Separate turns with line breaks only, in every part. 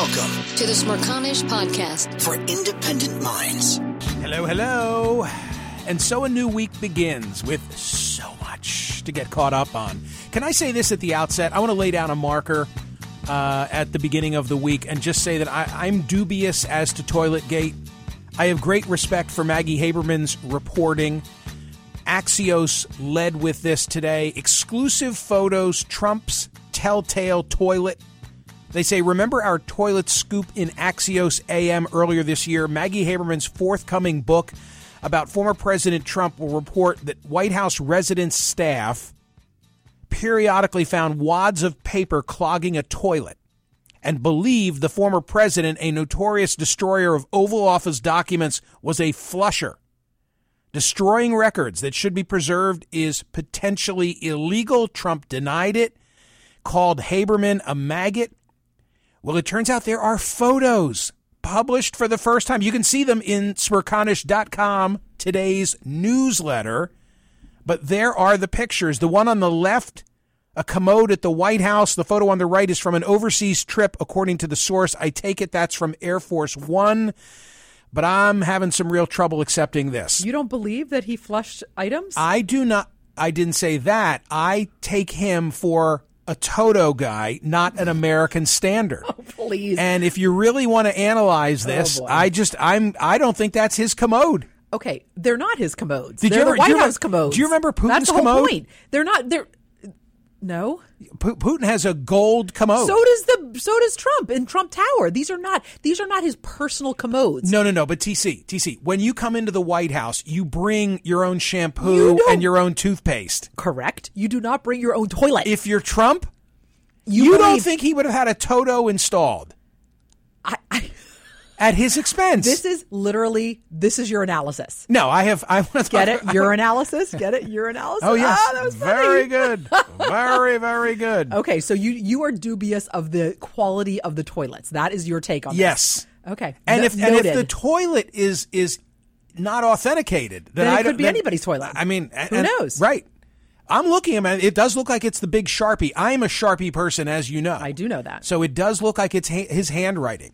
Welcome
to the Smerconish Podcast
for independent minds.
Hello, hello. And so a new week begins with so much to get caught up on. Can I say this at the outset? I want to lay down a marker uh, at the beginning of the week and just say that I, I'm dubious as to Toiletgate. I have great respect for Maggie Haberman's reporting. Axios led with this today. Exclusive photos, Trump's telltale toilet. They say, remember our toilet scoop in Axios AM earlier this year? Maggie Haberman's forthcoming book about former President Trump will report that White House residence staff periodically found wads of paper clogging a toilet and believed the former president, a notorious destroyer of Oval Office documents, was a flusher. Destroying records that should be preserved is potentially illegal. Trump denied it, called Haberman a maggot. Well, it turns out there are photos published for the first time. You can see them in smerconish.com, today's newsletter. But there are the pictures. The one on the left, a commode at the White House. The photo on the right is from an overseas trip, according to the source. I take it that's from Air Force One. But I'm having some real trouble accepting this.
You don't believe that he flushed items?
I do not. I didn't say that. I take him for a Toto guy, not an American standard.
Oh, please.
And if you really want to analyze oh, this,
Oh.
I just I'm I don't think that's his commode.
Okay, they're not his commodes.
Did you
they're
ever-
the White
do you
House
remember-
commodes.
do you remember Putin's
That's the whole
commode?
point. They're not. They're no.
Pu- Putin has a gold commode.
So does the. So does Trump in Trump Tower. These are not. These are not his personal commodes.
no, no, no. But TC, TC, when you come into the White House, you bring your own shampoo
don't-
and your own toothpaste.
Correct. You do not bring your own toilet.
If you're Trump,
you,
you, don't think he would have had a Toto installed
I, I,
at his expense?
this is literally. This is your analysis.
no, I have. I want to
Get it? Your analysis. Get it? Your analysis.
Oh yes,
ah, that was funny.
very good, very very good.
Okay, so you you are dubious of the quality of the toilets. That is your take on
Yes.
this. Okay.
And
No-
if and if the toilet is is not authenticated, then,
Then it
I
could be anybody's toilet.
I mean,
Who
and-
knows?
Right. I'm looking at it. It does look like it's the big sharpie. I am a sharpie person, as you know.
I do know that.
So it does look like it's ha- his handwriting.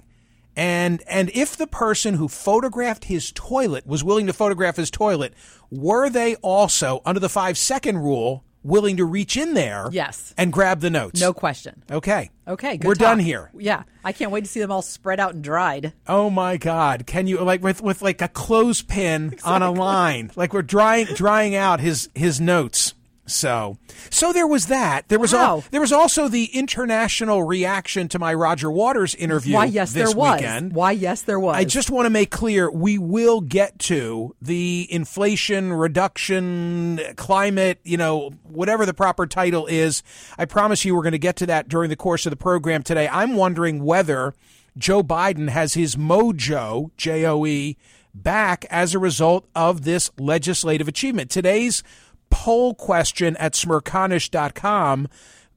And and if the person who photographed his toilet was willing to photograph his toilet, were they also under the five second rule willing to reach in there?
Yes.
And grab the notes.
no question.
Okay.
Okay, good
We're done here.
Yeah, I can't wait to see them all spread out and dried.
Oh my God! Can you like with with like a clothespin on a line, like we're drying drying out his his notes. So so there was that. There was al- there was also the international reaction to my Roger Waters interview.
Why? Yes,
this
there was.
Weekend.
Why? Yes, there was.
I just want to make clear we will get to the inflation reduction climate, you know, whatever the proper title is. I promise you we're going to get to that during the course of the program today. I'm wondering whether Joe Biden has his mojo, J O E, back as a result of this legislative achievement. Today's poll question at smerconish.com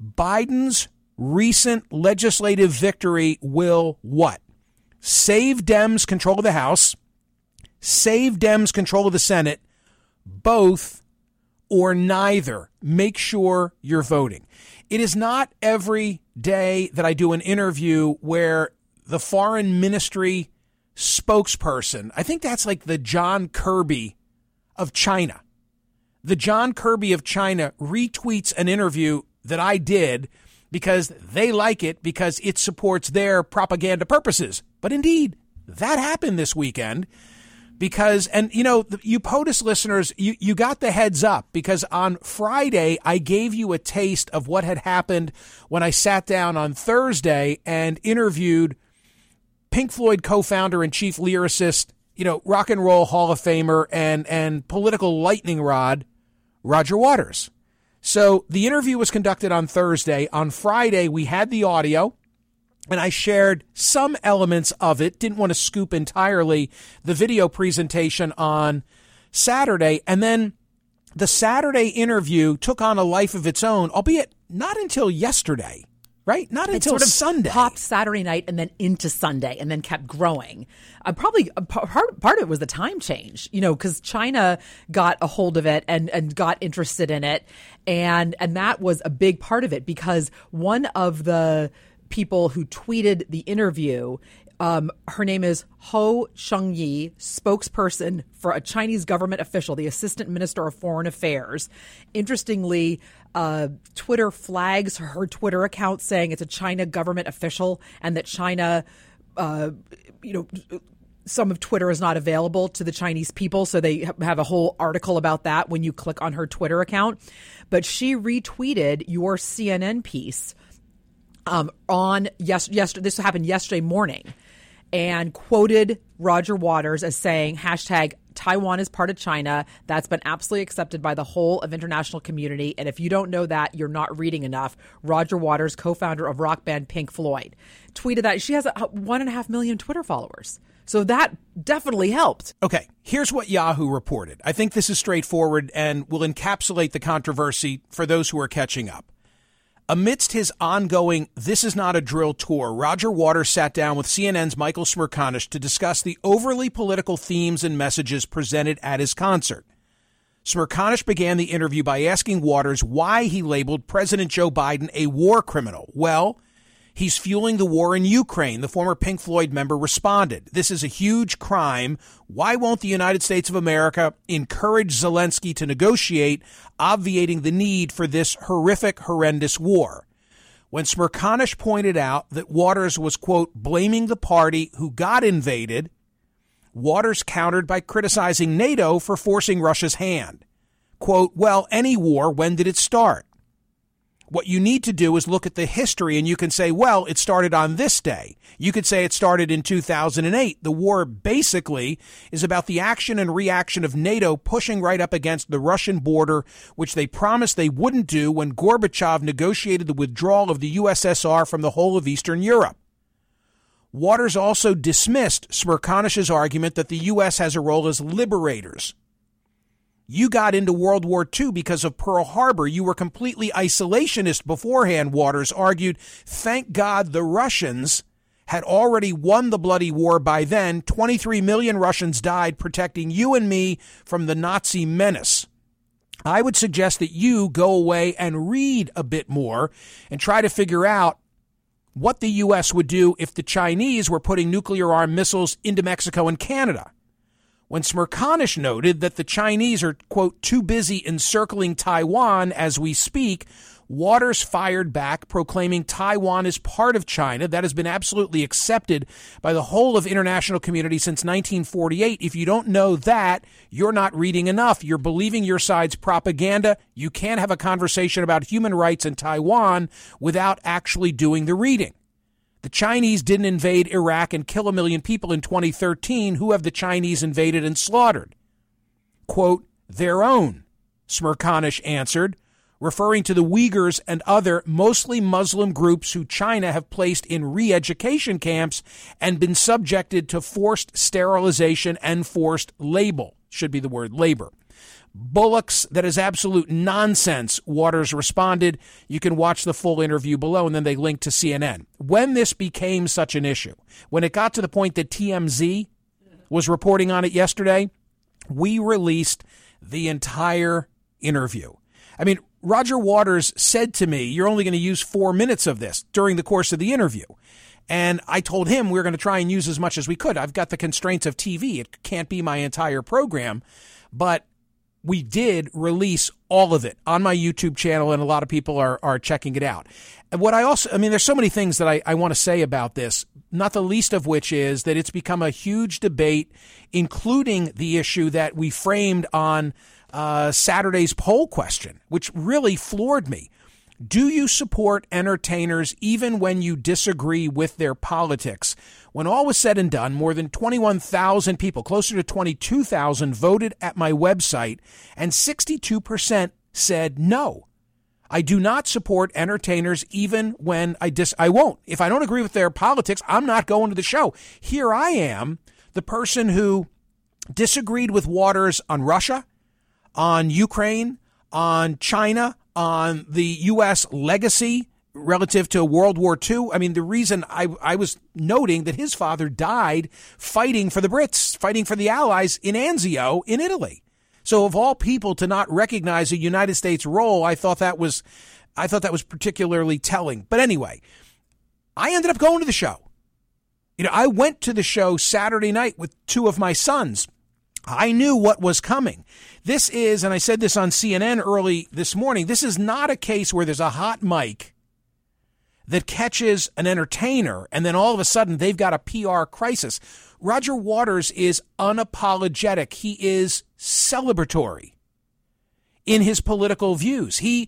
Biden's recent legislative victory will what? Save Dems control of the House, save Dems control of the Senate, both or neither. Make sure you're voting. It is not every day that I do an interview where the foreign ministry spokesperson, I think that's like the John Kirby of China. The John Kirby of China retweets an interview that I did because they like it because it supports their propaganda purposes. But indeed, that happened this weekend because, and you know, you POTUS listeners, you, you got the heads up because on Friday, I gave you a taste of what had happened when I sat down on Thursday and interviewed Pink Floyd co-founder and chief lyricist, you know, rock and roll Hall of Famer and, and political lightning rod, Roger Waters. So the interview was conducted on Thursday. On Friday, we had the audio and I shared some elements of it. Didn't want to scoop entirely the video presentation on Saturday. And then the Saturday interview took on a life of its own, albeit not until yesterday. Right, not until
sort of
Sunday.
Popped Saturday night and then into Sunday, and then kept growing. Uh, probably uh, part part of it was the time change, you know, because China got a hold of it and and got interested in it, and and that was a big part of it because one of the people who tweeted the interview. Um, her name is Ho Changyi, spokesperson for a Chinese government official, the Assistant Minister of Foreign Affairs. Interestingly, uh, Twitter flags her Twitter account saying it's a China government official and that China, uh, you know, some of Twitter is not available to the Chinese people. So they have a whole article about that when you click on her Twitter account. But she retweeted your CNN piece um, on yes, yesterday. This happened yesterday morning, and quoted Roger Waters as saying hashtag Taiwan is part of China. That's been absolutely accepted by the whole of international community. And if you don't know that, you're not reading enough. Roger Waters, co-founder of rock band Pink Floyd, tweeted that she has a, one and a half million Twitter followers. So that definitely helped.
Okay, here's what Yahoo reported. I think this is straightforward and will encapsulate the controversy for those who are catching up. Amidst his ongoing This Is Not a Drill tour, Roger Waters sat down with CNN's Michael Smerconish to discuss the overly political themes and messages presented at his concert. Smerconish began the interview by asking Waters why he labeled President Joe Biden a war criminal. Well, He's fueling the war in Ukraine. The former Pink Floyd member responded. This is a huge crime. Why won't the United States of America encourage Zelensky to negotiate, obviating the need for this horrific, horrendous war? When Smerconish pointed out that Waters was, quote, blaming the party who got invaded, Waters countered by criticizing NATO for forcing Russia's hand. Quote, well, any war, when did it start? What you need to do is look at the history and you can say, well, it started on this day. You could say it started in 2008. The war basically is about the action and reaction of NATO pushing right up against the Russian border, which they promised they wouldn't do when Gorbachev negotiated the withdrawal of the USSR from the whole of Eastern Europe. Waters also dismissed Smerconish's argument that the U.S. has a role as liberators. You got into World War II because of Pearl Harbor. You were completely isolationist beforehand, Waters argued. Thank God the Russians had already won the bloody war by then. 23 million Russians died protecting you and me from the Nazi menace. I would suggest that you go away and read a bit more and try to figure out what the U.S. would do if the Chinese were putting nuclear armed missiles into Mexico and Canada when Smerconish noted that the Chinese are, quote, too busy encircling Taiwan as we speak, Waters fired back, proclaiming Taiwan is part of China. That has been absolutely accepted by the whole of international community since 1948. If you don't know that, you're not reading enough. You're believing your side's propaganda. You can't have a conversation about human rights in Taiwan without actually doing the reading. The Chinese didn't invade Iraq and kill a million people in 2013. Who have the Chinese invaded and slaughtered? Quote, their own, Smerconish answered, referring to the Uyghurs and other mostly Muslim groups who China have placed in re education camps and been subjected to forced sterilization and forced label, should be the word labor. Bullocks, that is absolute nonsense, Waters responded. You can watch the full interview below, and then they link to CNN. When this became such an issue, when it got to the point that TMZ was reporting on it yesterday, we released the entire interview. I mean, Roger Waters said to me, You're only going to use four minutes of this during the course of the interview. And I told him we are going to try and use as much as we could. I've got the constraints of TV, it can't be my entire program. But we did release all of it on my YouTube channel, and a lot of people are, are checking it out. And what I also, I mean, there's so many things that I, I want to say about this, not the least of which is that it's become a huge debate, including the issue that we framed on uh, Saturday's poll question, which really floored me. Do you support entertainers even when you disagree with their politics? When all was said and done, more than 21,000 people, closer to 22,000, voted at my website, and 62% said no. I do not support entertainers even when I dis I won't. If I don't agree with their politics, I'm not going to the show. Here I am, the person who disagreed with Waters on Russia, on Ukraine, on China, on the U.S. legacy relative to World War II. I mean, the reason I, I was noting that his father died fighting for the Brits, fighting for the Allies in Anzio in Italy. So, of all people to not recognize a United States role, I thought that was, I thought that was particularly telling. But anyway, I ended up going to the show. You know, I went to the show Saturday night with two of my sons. I knew what was coming. This is, and I said this on CNN early this morning, this is not a case where there's a hot mic that catches an entertainer and then all of a sudden they've got a PR crisis. Roger Waters is unapologetic. He is celebratory in his political views. He,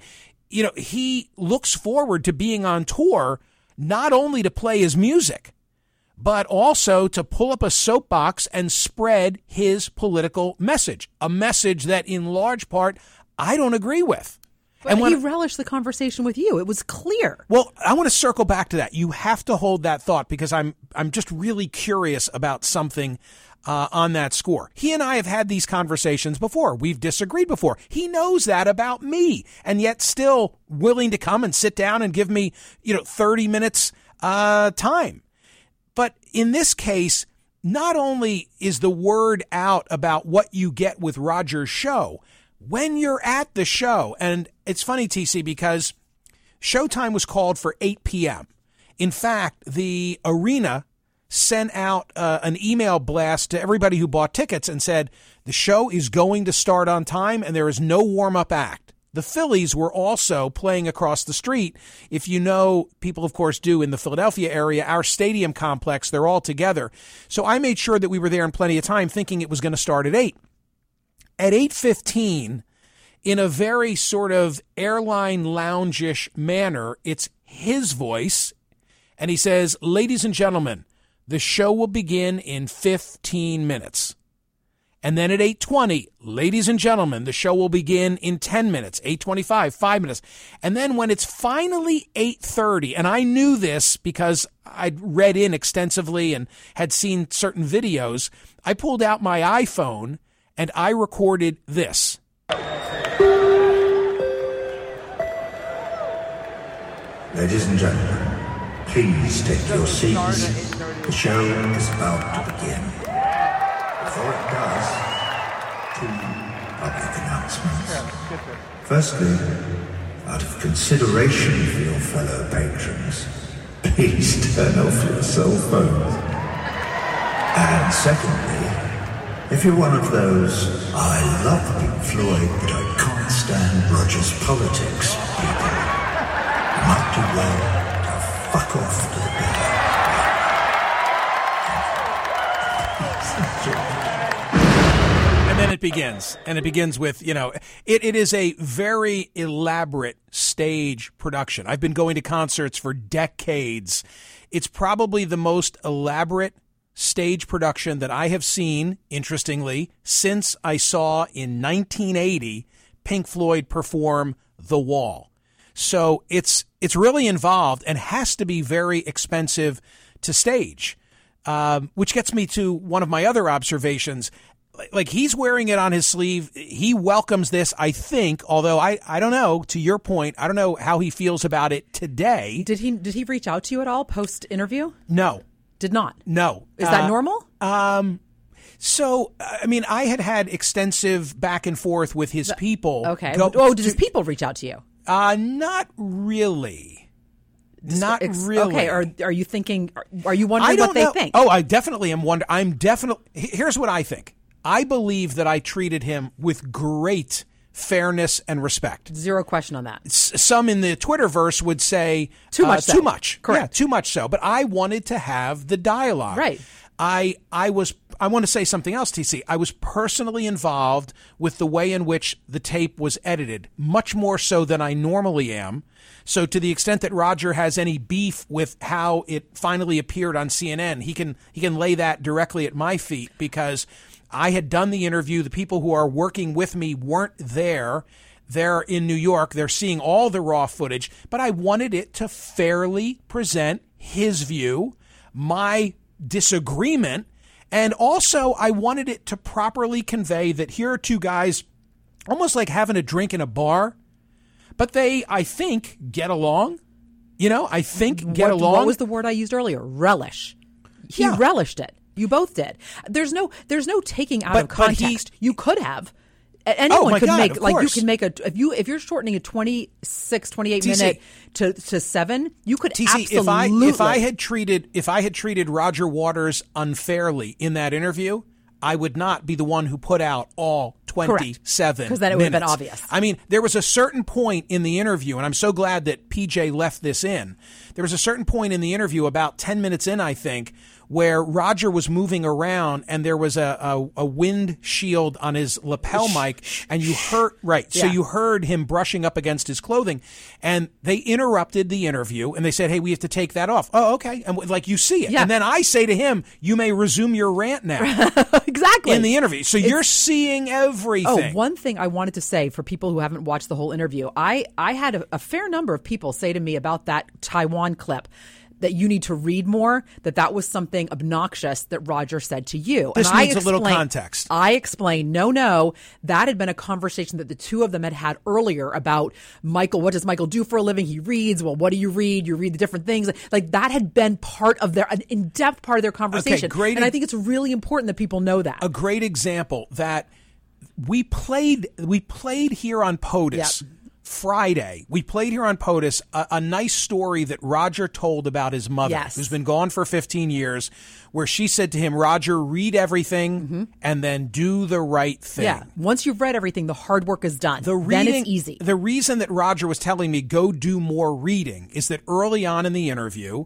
you know, he looks forward to being on tour not only to play his music, but also to pull up a soapbox and spread his political message, a message that in large part I don't agree with.
But and when, he relished the conversation with you. It was clear.
Well, I want to circle back to that. You have to hold that thought because I'm I'm just really curious about something uh, on that score. He and I have had these conversations before. We've disagreed before. He knows that about me, and yet still willing to come and sit down and give me you know 30 minutes uh, time. But in this case, not only is the word out about what you get with Roger's show, when you're at the show, and it's funny, TC, because showtime was called for 8 p.m. In fact, the arena sent out uh, an email blast to everybody who bought tickets and said the show is going to start on time and there is no warm up act. The Phillies were also playing across the street. If you know, people of course do in the Philadelphia area, our stadium complex, they're all together. So I made sure that we were there in plenty of time thinking it was going to start at 8. At 8:15, in a very sort of airline loungish manner, it's his voice and he says, "Ladies and gentlemen, the show will begin in 15 minutes." And then at 8:20, ladies and gentlemen, the show will begin in 10 minutes, 8:25, 5 minutes. And then when it's finally 8:30, and I knew this because I'd read in extensively and had seen certain videos, I pulled out my iPhone and I recorded this.
Ladies and gentlemen, please take your seats. The show is about to begin. Before it does, two public announcements. Firstly, out of consideration for your fellow patrons, please turn off your cell phones. And secondly, if you're one of those, I love Pink Floyd, but I can't stand Roger's politics people, you might do well to fuck off to the
then it begins. And it begins with, you know, it, it is a very elaborate stage production. I've been going to concerts for decades. It's probably the most elaborate stage production that I have seen, interestingly, since I saw in 1980 Pink Floyd perform The Wall. So it's it's really involved and has to be very expensive to stage. Um, which gets me to one of my other observations like he's wearing it on his sleeve. He welcomes this, I think, although I, I don't know, to your point, I don't know how he feels about it today.
Did he did he reach out to you at all post interview?
No.
Did not.
No.
Is that uh, normal?
Um so, I mean, I had had extensive back and forth with his people.
Okay. Go, oh, did his people reach out to you?
Uh, not really. Not Ex- really.
Okay. Are are you thinking? Are, you wondering what they
know.
think?
Oh, I definitely am wondering. I'm definitely. Here's what I think. I believe that I treated him with great fairness and respect.
Zero question on that.
S- some in the Twitterverse would say
Too
uh,
much so.
too much,
Correct.
yeah, too much so. But I wanted to have the dialogue.
Right.
I I was I want to say something else, TC. I was personally involved with the way in which the tape was edited, much more so than I normally am. So to the extent that Roger has any beef with how it finally appeared on CNN, he can he can lay that directly at my feet because I had done the interview. The people who are working with me weren't there. They're in New York. They're seeing all the raw footage, but I wanted it to fairly present his view, my disagreement, and also I wanted it to properly convey that here are two guys almost like having a drink in a bar, but they, I think, get along. You know, I think get
what,
along.
What was the word I used earlier? Relish. He
Yeah.
relished it. You both did. There's no there's no taking out
But-
of
but he-
context. you could have. A- oh Anyone
my
could
God,
make like you can make a if you if you're shortening a 26 28
TC.
minute to to 7, you could
TC,
absolutely
if I if I had treated if I had treated Roger Waters unfairly in that interview, I would not be the one who put out all twenty seven.
'Cause then it would have been obvious.
I mean, there was a certain point in the interview, and I'm so glad that PJ left this in. There was a certain point in the interview, about ten minutes in, I think, where Roger was moving around, and there was a a, a wind shield on his lapel mic, and you heard right. So you heard him brushing up against his clothing, and they interrupted the interview, and they said, "Hey, we have to take that off." Oh, okay, and like you see it,
Yeah.
and then I say to him, "You may resume your rant now."
exactly
in the interview. So you're seeing everything.
Oh, one thing I wanted to say for people who haven't watched the whole interview, I I had a, a fair number of people say to me about that Taiwan clip that you need to read more. That that was something obnoxious that Roger said to you.
This
and I
needs a little
explained-
context.
I explained, no, no, that had been a conversation that the two of them had had earlier about Michael. What does Michael do for a living? He reads. Well, what do you read? You read the different things. Like that had been part of their an in depth part of their conversation.
Okay, great
And I think it's really important that people know that.
a great example that we played we played here on POTUS
Yeah.
Friday. We played here on POTUS a, a nice story that Roger told about his mother,
Yes.
who's been gone for 15 years, where she said to him, Roger, read everything and then do the right thing.
Mm-hmm. yeah. Once you've read everything, the hard work is done.
The
then
reading,
it's easy.
The reason that Roger was telling me go do more reading is that early on in the interview,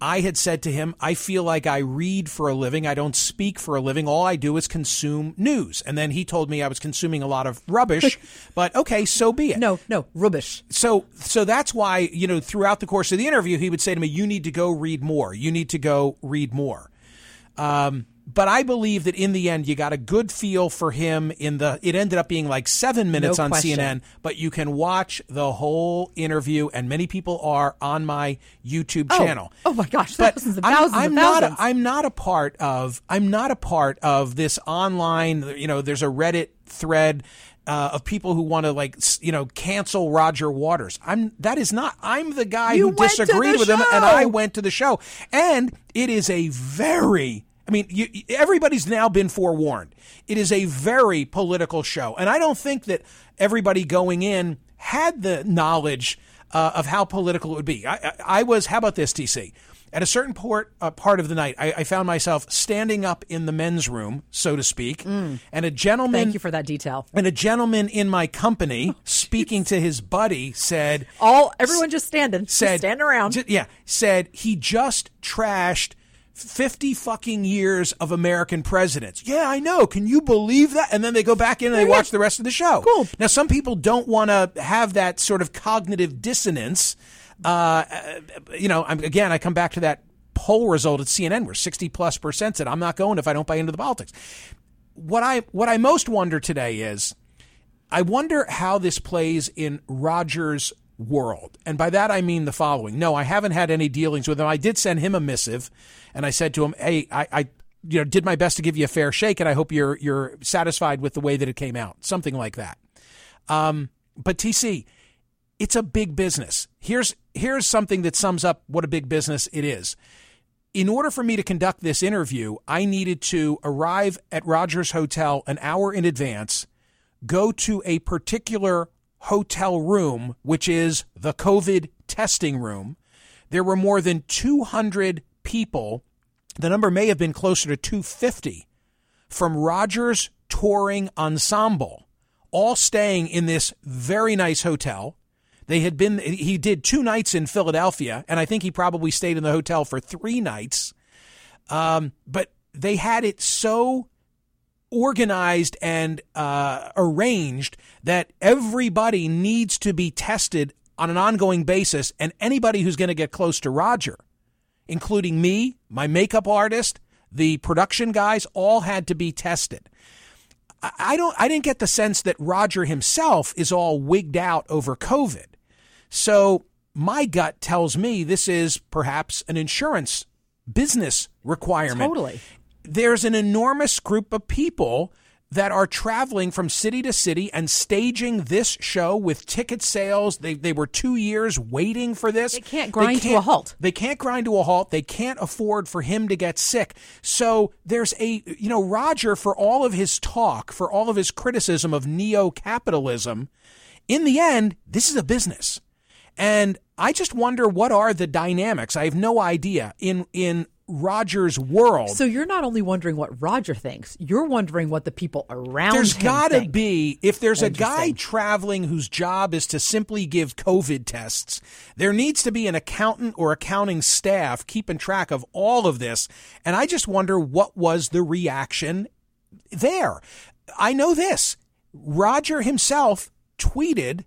I had said to him, I feel like I read for a living. I don't speak for a living. All I do is consume news. And then he told me I was consuming a lot of rubbish, but okay, so be it.
no, no, rubbish.
So, so that's why, you know, throughout the course of the interview, he would say to me, you need to go read more. You need to go read more. Um, but I believe that in the end, you got a good feel for him. In the, it ended up being like seven minutes
No
on
question.
CNN, but you can watch the whole interview, and many people are on my YouTube
Oh.
channel.
Oh my gosh,
But
thousands and
I'm-
thousands
I'm
and
not.
thousands.
I'm not a part of. I'm not a part of this online. You know, there's a Reddit thread. Uh, of people who want to like you know cancel Roger Waters. I'm that is not. I'm the guy
You
who disagreed with him, and. I went to the show, and it is a very. I mean, you, everybody's now been forewarned. It is a very political show, and I don't think that everybody going in had the knowledge uh, of how political it would be. I, I, I was. How about this, TC? At a certain port, uh, part of the night, I, I found myself standing up in the men's room, so to speak, and a gentleman.
Mm. Thank you for that detail.
and a gentleman in my company, speaking to his buddy, said,
All everyone just standing,
said
just standing around.
yeah, said he just trashed 50 fucking years of American presidents. Yeah, I know. Can you believe that? And then they go back in and they watch the rest of the show.
Cool.
Now, some people don't want to have that sort of cognitive dissonance. Uh, uh, you know, I'm, again, I come back to that poll result at CNN where 60 plus percent said, I'm not going if I don't buy into the politics. What I, what I most wonder today is, I wonder how this plays in Rogers' world. And by that I mean the following. No, I haven't had any dealings with him. I did send him a missive and I said to him, Hey, I, I you know, did my best to give you a fair shake and I hope you're you're satisfied with the way that it came out. Something like that. Um, but TC, it's a big business. Here's here's something that sums up what a big business it is. In order for me to conduct this interview, I needed to arrive at Rogers Hotel an hour in advance go to a particular hotel room, which is the COVID testing room. There were more than 200 people. The number may have been closer to 250 from Rogers touring ensemble, all staying in this very nice hotel. They had been, he did two nights in Philadelphia, and I think he probably stayed in the hotel for three nights. Um, but they had it so organized and uh, arranged that everybody needs to be tested on an ongoing basis, and anybody who's going to get close to Roger, including me, my makeup artist, the production guys, all had to be tested. I don't I didn't get the sense that Roger himself is all wigged out over COVID. So my gut tells me this is perhaps an insurance business requirement.
Totally.
There's an enormous group of people that are traveling from city to city and staging this show with ticket sales. They, they were two years waiting for this.
They can't grind to a halt.
They can't grind to a halt. They can't afford for him to get sick. So there's a, you know, Roger, for all of his talk, for all of his criticism of neo capitalism, in the end, this is a business. And I just wonder what are the dynamics. I have no idea in in Roger's world.
So you're not only wondering what Roger thinks, you're wondering what the people around
There's
him
got to be if there's a guy traveling whose job is to simply give COVID tests, there needs to be an accountant or accounting staff keeping track of all of this. And I just wonder what was the reaction there. I know this. Roger himself tweeted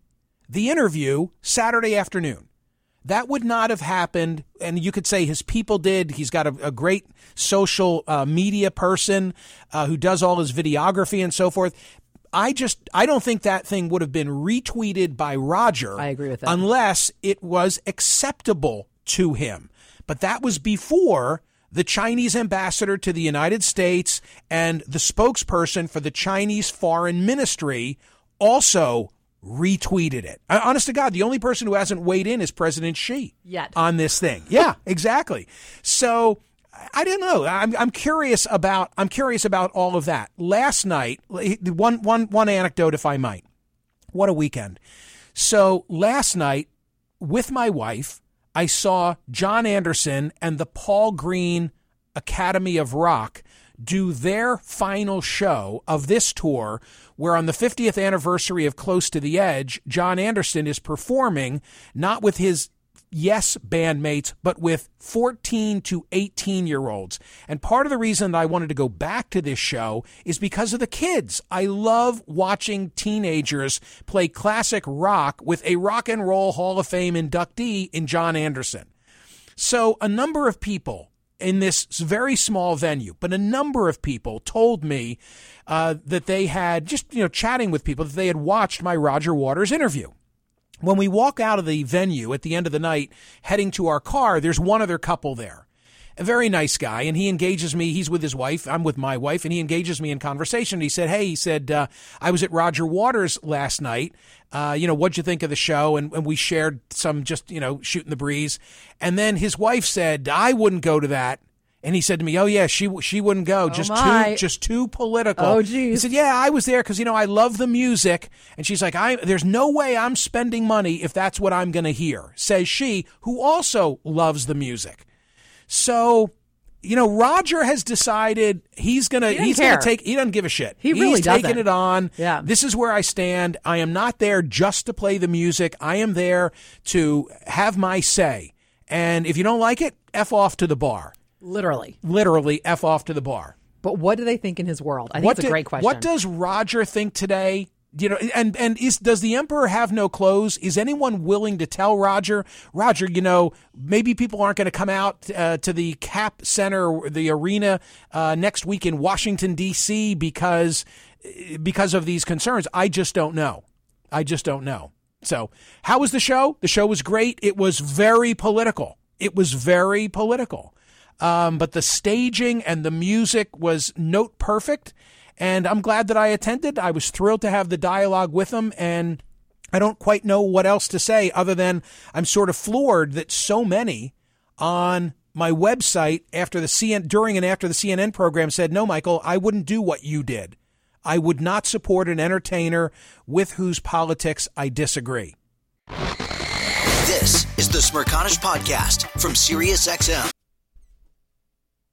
the interview Saturday afternoon. That would not have happened. And you could say his people did. He's got a, a great social uh, media person uh, who does all his videography and so forth. I just, I don't think that thing would have been retweeted by Roger.
I agree with that.
Unless it was acceptable to him. But that was before the Chinese ambassador to the United States and the spokesperson for the Chinese foreign ministry also retweeted it. Uh, Honest to God, the only person who hasn't weighed in is President Xi
Yet.
on this thing. Yeah, exactly. So I don't know. I'm, I'm curious about I'm curious about all of that. Last night, one one one anecdote, if I might. What a weekend! So last night, with my wife, I saw Jon Anderson and the Paul Green Academy of Rock do their final show of this tour, where on the 50th anniversary of Close to the Edge, Jon Anderson is performing not with his Yes bandmates, but with 14 to 18 year olds. And part of the reason that I wanted to go back to this show is because of the kids. I love watching teenagers play classic rock with a Rock and Roll Hall of Fame inductee in Jon Anderson. So a number of people in this very small venue, but a number of people told me uh, that they had just you know chatting with people that they had watched my Roger Waters interview. When we walk out of the venue at the end of the night, heading to our car, there's one other couple there. A very nice guy, and he engages me. He's with his wife. I'm with my wife, and he engages me in conversation. He said, "Hey," he said, uh, "I was at Roger Waters last night. Uh, you know, what'd you think of the show?" And, and we shared some just you know shooting the breeze. And then his wife said, "I wouldn't go to that." And he said to me, "Oh yeah, she she wouldn't go. just
my.
too just too political."
Oh, geez.
He said, "Yeah, I was there because you know I love the music." And she's like, "I there's no way I'm spending money if that's what I'm going to hear," says she, who also loves the music. So, you know, Roger has decided he's gonna
doesn't
he's
care.
gonna take. He doesn't give a shit.
He really
he's taking it on.
Yeah.
This is where I stand. I am not there just to play the music. I am there to have my say. And if you don't like it, f off to the bar.
Literally.
Literally, f off to the bar.
But what do they think in his world? I think
What
it's a
do-
great question.
What does Roger think today? You know, and and is does the emperor have no clothes? Is anyone willing to tell Roger, Roger? You know, maybe people aren't going to come out uh, to the Cap Center, the arena uh, next week in Washington D.C. because because of these concerns. I just don't know. I just don't know. So, how was the show? The show was great. It was very political. It was very political. Um, but the staging and the music was note perfect. And I'm glad that I attended. I was thrilled to have the dialogue with him And I don't quite know what else to say other than I'm sort of floored that so many on my website after the CN during and after the CNN program said, "No, Michael, I wouldn't do what you did. I would not support an entertainer with whose politics I disagree."
This is the Smerconish Podcast from SiriusXM.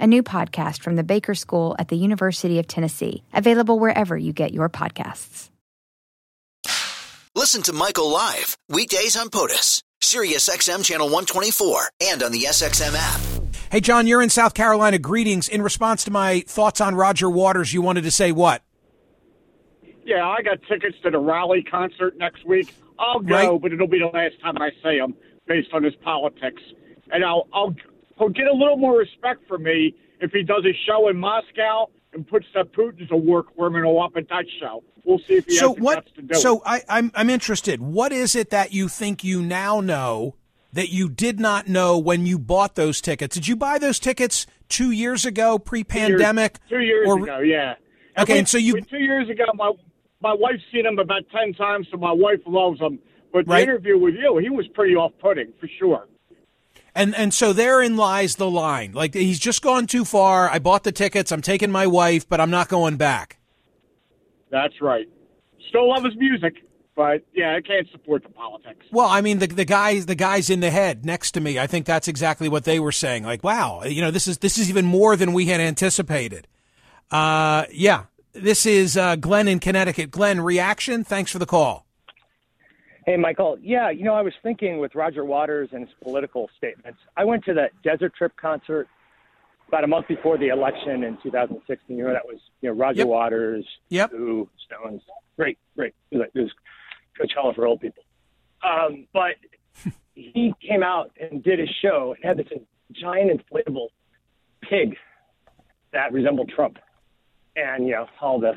a new podcast from the Baker School at the University of Tennessee, available wherever you get your podcasts.
Listen to Michael live weekdays on POTUS, Sirius XM channel 124, and on the SXM app.
Hey, John, you're in South Carolina. Greetings. In response to my thoughts on Roger Waters, you wanted to say what?
Yeah, I got tickets to the Raleigh concert next week. I'll go,
Right.
but it'll be the last time I see him based on his politics. And I'll, I'll he'll get a little more respect for me if he does a show in Moscow and puts the Putin's a war criminal up at that show. We'll see if he
so
has the
what?
guts to do
So
it.
I, I'm I'm interested. What is it that you think you now know that you did not know when you bought those tickets? Did you buy those tickets two years ago, pre-pandemic?
Two years
or-
ago, yeah.
Okay,
we-
and so you-
two years ago, my my wife's seen him about ten times, so my wife loves him. But the
Right.
interview with you, he was pretty off-putting for sure.
And and so therein lies the line. Like he's just gone too far. I bought the tickets. I'm taking my wife, but I'm not going back.
That's right. Still love his music, but yeah, I can't support the politics.
Well, I mean the the guys the guys in the head next to me. I think that's exactly what they were saying. Like, wow, you know, this is this is even more than we had anticipated. Uh, yeah, this is uh, Glenn in Connecticut. Glenn, reaction. Thanks for the call.
Hey, Michael. Yeah, you know, I was thinking with Roger Waters and his political statements. I went to that Desert Trip concert about a month before the election in 2016. You know, that was you know Roger
Yep.
Waters,
Yep.
Who, Stones. Great, great. It was, it was Coachella for old people. Um, but he came out and did his show and had this giant inflatable pig that resembled Trump, and you know all the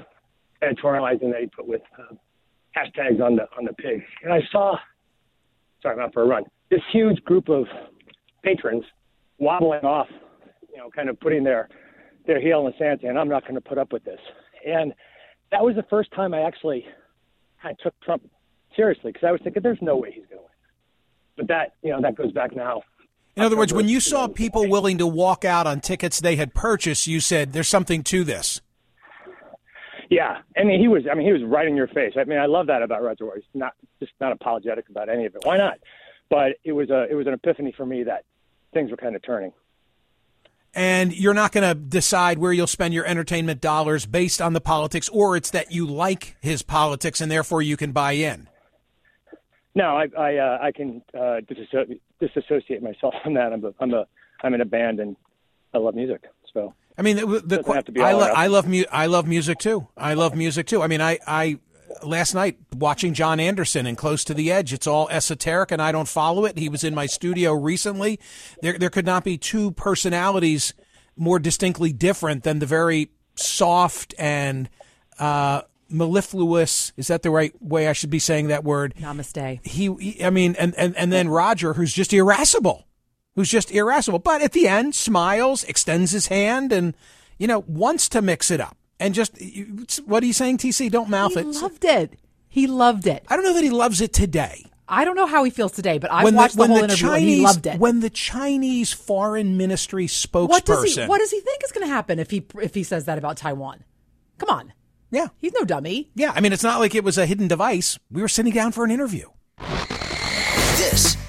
editorializing that he put with uh, hashtags on the on the pig. And I saw, sorry, out for a run. This huge group of patrons wobbling off, you know, kind of putting their their heel in the sand, saying, "I'm not going to put up with this." And that was the first time I actually of took Trump seriously because I was thinking, "There's no way he's going to win." But that, you know, that goes back now.
In other words, when you saw people willing to walk out on tickets they had purchased, you said there's something to this.
Yeah, I mean, he was. I mean, he was right in your face. I mean, I love that about Roger Waters. Not just not apologetic about any of it. Why not? But it was a it was an epiphany for me that things were kind of turning.
And you're not going to decide where you'll spend your entertainment dollars based on the politics, or it's that you like his politics and therefore you can buy in.
No, I I, uh, I can uh, disasso- disassociate myself from that. I'm a, I'm a I'm in a band and I love music. So
I mean, the, the
Doesn't to be
I, lo- I love mu- I love music too. I love music too. I mean, I, I last night watching Jon Anderson and Close to the Edge. It's all esoteric, and I don't follow it. He was in my studio recently. There there could not be two personalities more distinctly different than the very soft and uh, mellifluous. Is that the right way I should be saying that word?
Namaste.
He, he I mean, and, and, and then Roger, who's just irascible, who's just irascible. But at the end, smiles, extends his hand, and, you know, wants to mix it up. And just, what are you saying, TC? Don't mouth
he
it.
He loved it. He loved it.
I don't know that he loves it today.
I don't know how he feels today, but I watched the, the whole the interview
Chinese,
and he loved it.
When the Chinese foreign ministry spokesperson,
what does he, what does he think is going to happen if he if he says that about Taiwan? Come on,
yeah,
he's no dummy.
Yeah, I mean it's not like it was a hidden device. We were sitting down for an interview.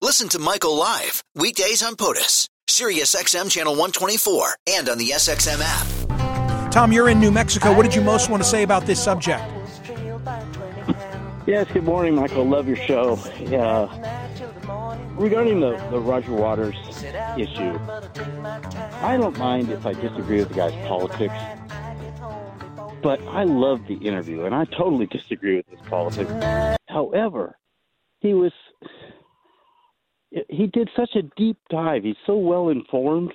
Listen to Michael live weekdays on POTUS, Sirius XM channel 124, and on the SXM app.
Tom, you're in New Mexico. What did you most want to say about this subject?
Yes, good morning, Michael. Love your show. Yeah. Regarding the, the Roger Waters issue, I don't mind if I disagree with the guy's politics, but I love the interview, and I totally disagree with his politics. However, he was he did such a deep dive. He's so well informed.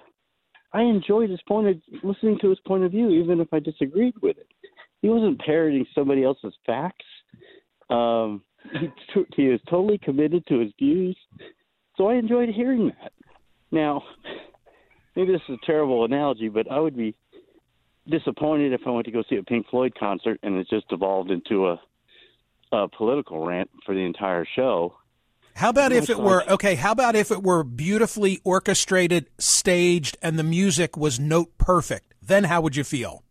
I enjoyed his point of listening to his point of view, even if I disagreed with it. He wasn't parroting somebody else's facts. Um, he, he is totally committed to his views. So I enjoyed hearing that. Now, maybe this is a terrible analogy, but I would be disappointed if I went to go see a Pink Floyd concert and it just evolved into a, a political rant for the entire show.
How about if it were okay? How about if it were beautifully orchestrated, staged, and the music was note perfect? Then how would you feel?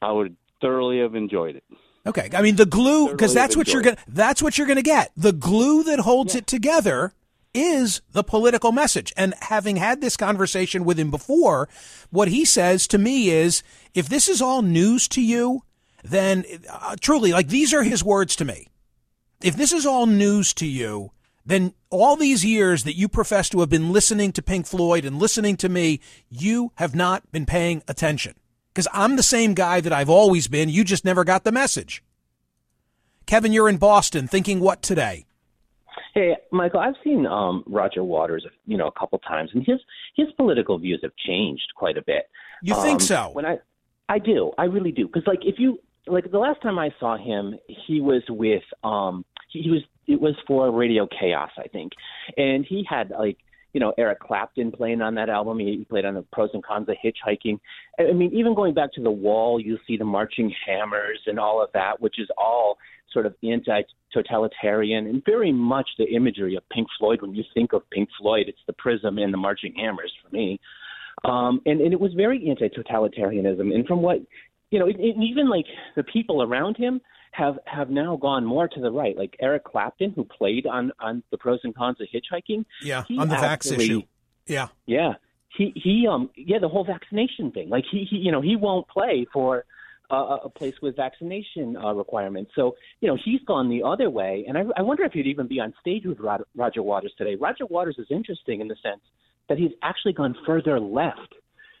I would thoroughly have enjoyed it.
Okay, I mean the glue because that's what you're gonna that's what you're gonna get. The glue that holds yeah. it together is the political message. And having had this conversation with him before, what he says to me is, if this is all news to you, then uh, truly, like these are his words to me. If this is all news to you, then all these years that you profess to have been listening to Pink Floyd and listening to me, you have not been paying attention. Because I'm the same guy that I've always been. You just never got the message. Kevin, you're in Boston thinking what today?
Hey, Michael, I've seen um, Roger Waters, you know, a couple times, and his his political views have changed quite a bit.
You think um, so?
When I, I do, I really do, because like if you like the last time I saw him, he was with um, he, he was it was for Radio K.A.O.S., I think, and he had like you know Eric Clapton playing on that album. He played on the pros and cons of hitchhiking. I mean, even going back to the Wall, you see the marching hammers and all of that, which is all sort of anti-totalitarian and very much the imagery of Pink Floyd. When you think of Pink Floyd, it's the prism and the marching hammers for me. um, and and it was very anti-totalitarianism. And from what you know, it, it, even like the people around him have have now gone more to the right. Like Eric Clapton, who played on on the pros and cons of hitchhiking.
Yeah, on the vax issue. Yeah,
yeah. He he um yeah the whole vaccination thing. Like he, he you know he won't play for uh, a place with vaccination uh, requirements. So, you know, he's gone the other way. And I, I wonder if he'd even be on stage with Rod, Roger Waters today. Roger Waters is interesting in the sense that he's actually gone further left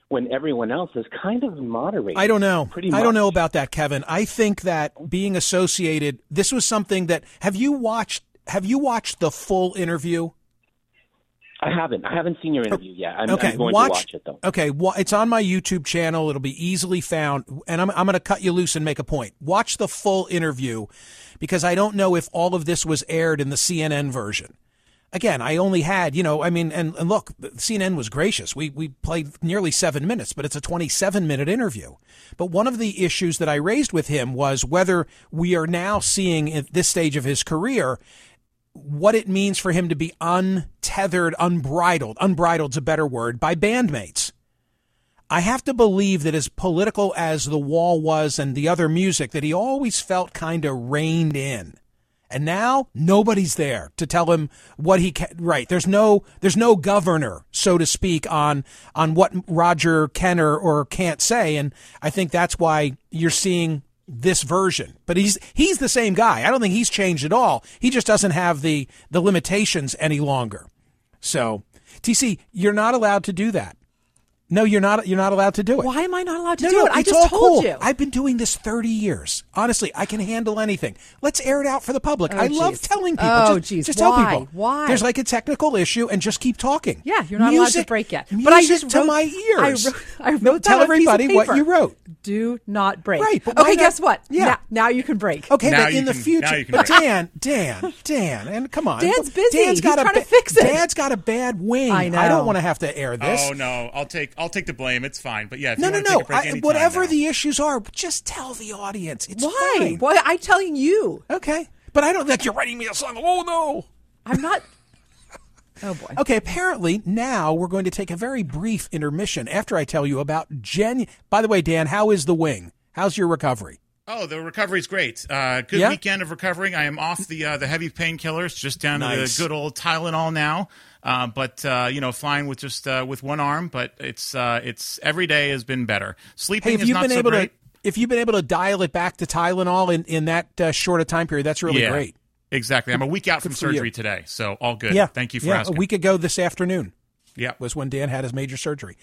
when everyone else is kind of moderating.
I don't know. I don't know about that, Kevin. I think that being associated, this was something that have you watched? Have you watched the full interview?
I haven't. I haven't seen your interview yet. I'm,
okay,
I'm going
watch,
to watch it though.
Okay, well, it's on my YouTube channel. It'll be easily found, and I'm I'm going to cut you loose and make a point. Watch the full interview because I don't know if all of this was aired in the CNN version. Again, I only had, you know, I mean, and, and look, CNN was gracious. We we played nearly seven minutes, but it's a 27 minute interview. But one of the issues that I raised with him was whether we are now seeing at this stage of his career what it means for him to be untethered, unbridled, unbridled's a better word, by bandmates. I have to believe that as political as The Wall was and the other music, that he always felt kind of reined in. And now nobody's there to tell him what he can. Right. There's no, there's no governor, so to speak, on, on what Roger can or, or can't say. And I think that's why you're seeing this version. But he's he's the same guy. I don't think he's changed at all. He just doesn't have the the limitations any longer. So, TC, you're not allowed to do that. No, you're not. You're not allowed to do it.
Why am I not allowed to
no,
do
no,
it? I just told
cool.
you.
I've been doing this 30 years. Honestly, I can handle anything. Let's air it out for the public.
Oh,
I love telling people.
Oh,
just,
geez.
just tell
Why?
people.
Why?
There's like a technical issue, and just keep talking.
Yeah, you're not
music,
allowed to break yet. But I just
to my ears.
I wrote, I wrote
No, tell
on a piece of
everybody what you wrote.
Do not break.
Right, but
okay,
not-
guess what?
Yeah.
Now, now you can break.
Okay,
Now
but in the
can- now
future,
you can
but. Dan, Dan, Dan, and come on,
Dan's busy.
Dan's
He's
got a
trying to fix it.
Dan's got a bad wing.
I know.
I don't want to have to air oh, this.
Oh no, I'll take I'll take the blame. It's fine. But yeah, if
no,
you
no, no.
take a break
I, whatever
now.
the issues are, just tell the audience. It's
Why?
fine.
Why? I'm telling you.
Okay, but I don't like you're writing me a song. Oh no.
I'm not. Oh boy.
Okay, apparently now we're going to take a very brief intermission after I tell you about Jen. By the way, Dan, how is the wing? How's your recovery?
Oh, the recovery's great. Uh, good
Yeah?
weekend of recovering. I am off the uh, the heavy painkillers, just down
Nice.
to the good old Tylenol now. Uh, but uh, you know, flying with just uh, with one arm. But it's uh, it's every day has been better. Sleeping
Hey, if
is
you've
not
been
so
able
great.
to, if you've been able to dial it back to Tylenol in in that uh, short a time period, that's really
Yeah,
great.
Exactly. I'm a week out
Good
from
for you.
surgery today, so all good.
Yeah,
Thank you for
yeah,
asking.
A week ago this afternoon.
Yeah,
was when Dan had his major surgery.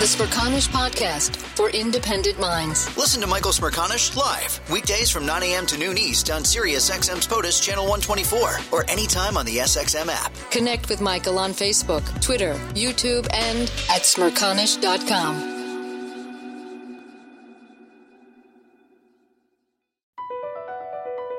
The Smerconish Podcast for independent minds.
Listen to Michael Smerconish live weekdays from 9 a.m. to noon East on Sirius XM's POTUS Channel 124 or anytime on the SXM app.
Connect with Michael on Facebook, Twitter, YouTube, and at smerconish.com.